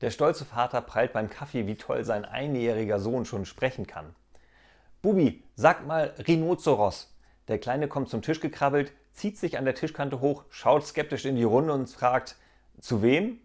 Der stolze Vater prallt beim Kaffee, wie toll sein einjähriger Sohn schon sprechen kann. Bubi, sag mal Rhinoceros. Der Kleine kommt zum Tisch gekrabbelt, zieht sich an der Tischkante hoch, schaut skeptisch in die Runde und fragt, zu wem?